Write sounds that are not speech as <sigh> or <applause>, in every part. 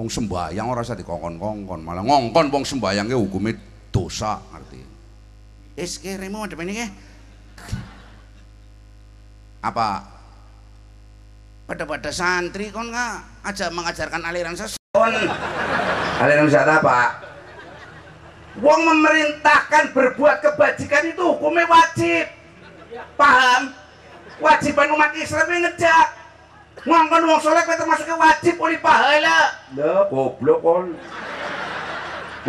Wong sembayang ora usah dikongkon-kongkon, malah ngongkon wong sembayang ki hukume dosa, ngerti. Wis kiremu madhep ini Apa pada-pada santri kon nggak aja mengajarkan aliran sesat. Aliran sesat apa? Wong memerintahkan berbuat kebajikan itu hukumnya wajib. Paham? Wajiban umat Islam ini ngejak. Ngongkon wong soleh kowe termasuknya wajib oleh pahala. Lah goblok kon.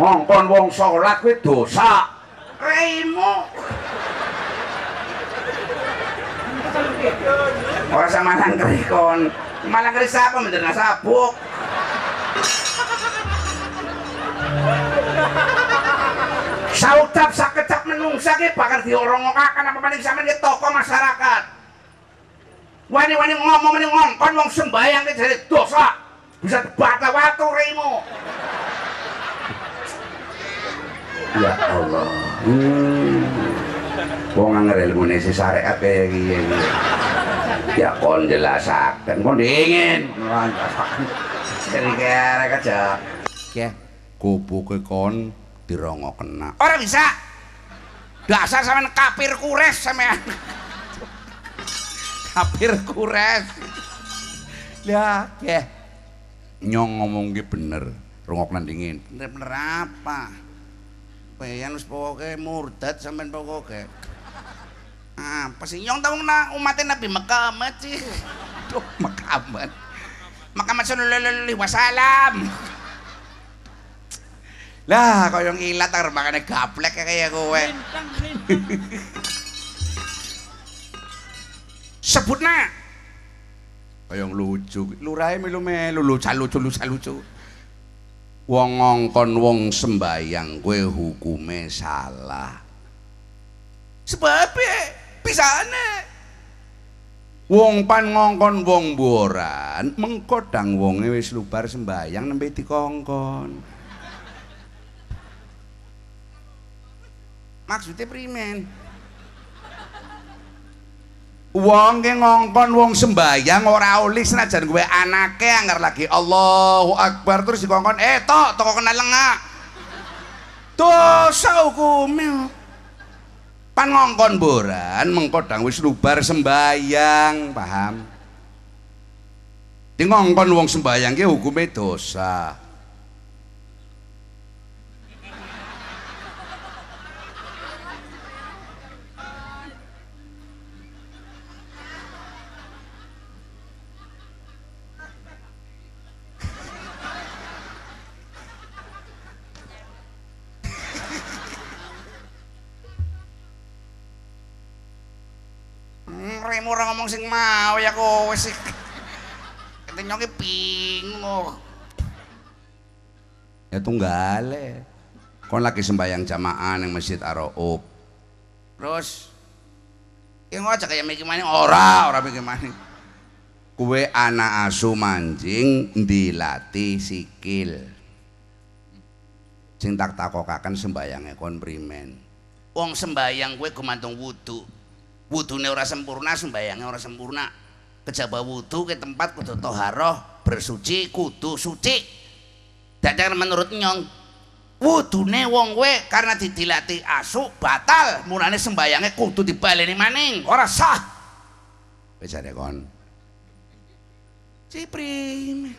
Ngongkon wong salat kowe dosa. Reimu. Ora sama langkri kon. Malah ngeri siapa menderna sabuk. Saudap sakecap menungsa ki bakal diorongokaken apa maning sampean ki tokoh masyarakat. Wani-wani ngomong meni ngongkon wong sembayang ki jadi dosa. Bisa bata watu rimu. Ya Allah. Hmm. Wong anger ilmune si syariat kaya iki. Ya kon jelasaken, kon dingin. Jadi kira aja. Ya, kubu kon dirongo kena. Ora bisa. Dasar sampean kafir kures sampean. Kafir kures. Ya, ya. Nyong ngomong ki bener, rungok dingin. Bener-bener apa? Bayan wis pokoke murtad sampean pokoke. Apa sih nyong tau na umatnya Nabi Muhammad sih. Duh, Muhammad. Muhammad sallallahu alaihi wasallam. Lah, kaya yang ilat makanya gaplek kaya kowe. Sebut na. Kaya yang lucu. Lurai melu melu lucu lucu lucu lucu. Wong ngongkon wong sembayang kowe hukume salah. Sebab bisa aneh. Wong pan ngongkon wong boran, mengkodang wonge wis lubar sembayang nembe dikongkon. maksudnya primen wong ke ngongkon wong sembayang ora oleh senajan gue anake anggar lagi Allahu Akbar. Terus dikongkon eh tok toko kena lengak. Dosa hukumnya pan ngongkon boran mengkodang wis lubar sembayang paham? Di ngongkon wong sembayang ke hukumnya dosa remo ora ngomong sing mau ya kowe sih. Ketenyonge bingung. Ya tunggale. Kon lagi sembahyang jamaah yang Masjid Ar-Raub. Terus yang aja kayak mikir maning ora, ora mikir maning. Kue anak asu mancing dilatih sikil. Sing tak takokaken sembayangnya kon primen. Wong sembayang kue gumantung wudu wudune ora sempurna sembayangnya ora sempurna. Kejaba wudhu ke tempat kudu toharoh bersuci kudu suci. Dan menurut nyong wudune wong we karena didilati asu batal. Mulane sembayangnya kudu dibaleni maning ora sah. Wis kon. Ciprim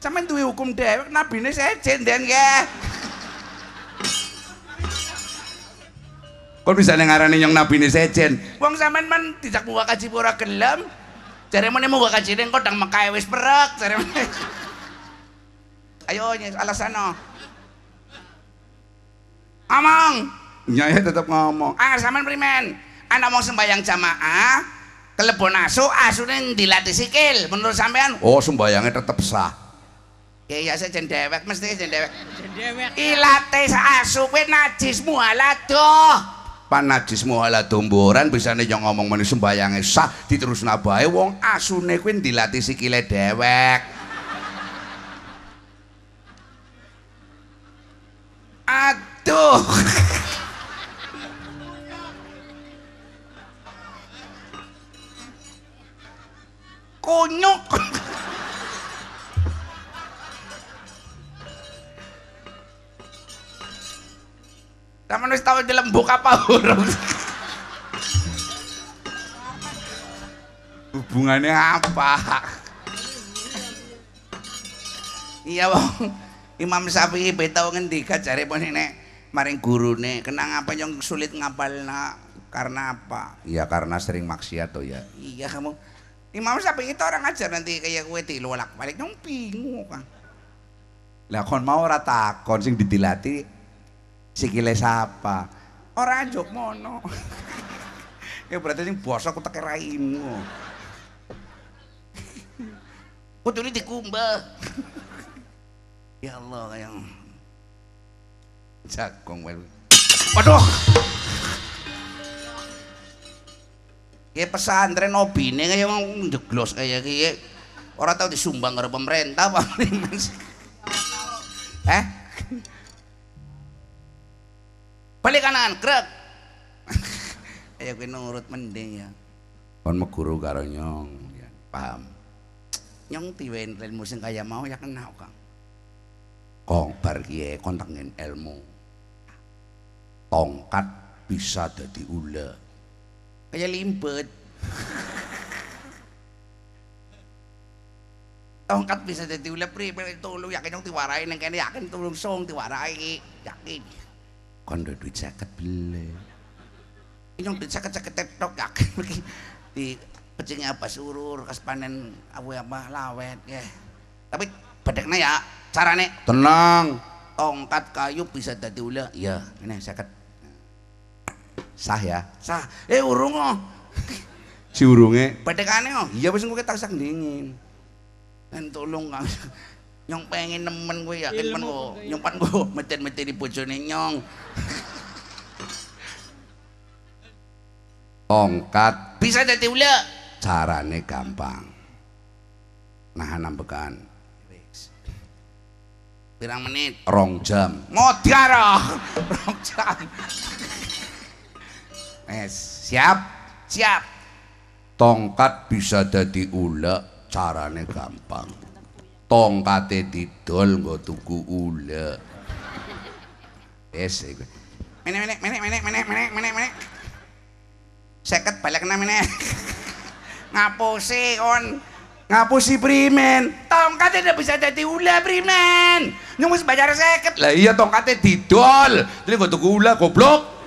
sampean duwe hukum dewek nabine sejen den ya Kok bisa ngarani yang nabi ini sejen? Wong sampean man tidak buka kaji pura gelem. Cari mana mau kaji den kodang makai wis perak. Cari Ayo nyes alasan no. Ngomong. Nyai tetap ngomong. Ah sampean primen. Anak mau sembahyang jamaah, kelebon asu, asune dilatih sikil. Menurut sampean? Oh sembayangnya tetap sah. Ya ya saya jendewek mesti jendewek. Jendewek. Ilate asu kowe najis mualah pan najis muhala domboran bisane yo ngomong meneh sembayange sah diterusna bae wong asune kuwi dilatih sikile dewek aduh. Kunyuk Sama wis tau dilembuk apa urung? Hubungannya apa? Iya, Bang. Imam Syafi'i betau ngendika jare pun nek maring gurune kenang apa yang sulit ngapalna karena apa? Iya karena sering maksiat tuh ya. Iya kamu. Imam Syafi'i itu orang ajar nanti kayak gue tilu lak balik dong bingung kan. Lah kon mau ora takon sing didilati sikile sapa? Ora jok mono. <laughs> ya berarti sing bosok utek raimu. <laughs> Kudune dikumbah. <laughs> ya Allah yang jagong wae. Waduh. Kayak pesantren obine kayak wong jeglos kayak kayak orang tahu disumbang karo pemerintah Pak Eh? Balik kanan, krek. <laughs> Ayo kowe nurut mending ya. Kon meguru karo nyong, ya, paham. Nyong tiwen ilmu sing kaya mau ya kenal Kang. Kong bar kiye kontangen ilmu. Tongkat bisa jadi ula. Kayak limpet. tongkat bisa jadi ula pri tulu yakin yang diwarai neng kene yakin tulung song diwarai yakin kon duit duit seket beli. Ini duit seket seket tetok yakin <laughs> di pecingnya apa surur kas panen abu apa lawet ya. Tapi bedeknya ya carane tenang. tongkat kayu bisa jadi ula iya ini seket. Sah ya? Sah. Eh urung oh. Si urungnya bedekane oh. Iya bisa gue tak dingin kan tolong nyong pengen nemen gue yakin pan gue nyong pan gue meten meten di bojone nyong. <laughs> Tongkat. Bisa jadi ula carane gampang. Nah nambekan pirang menit? Rong jam. Modar <laughs> rong jam. Eh siap? Siap. Tongkat bisa jadi ula carane gampang tongkate didol nggo tuku ula. Wes iku. Menek menek menek menek menek menek menek menek. Seket balekna menek. <laughs> Ngapusi kon. ngapusi primen tongkatnya tidak bisa jadi ula primen nyungus bayar seket lah iya tongkatnya didol jadi nggo tuku ula goblok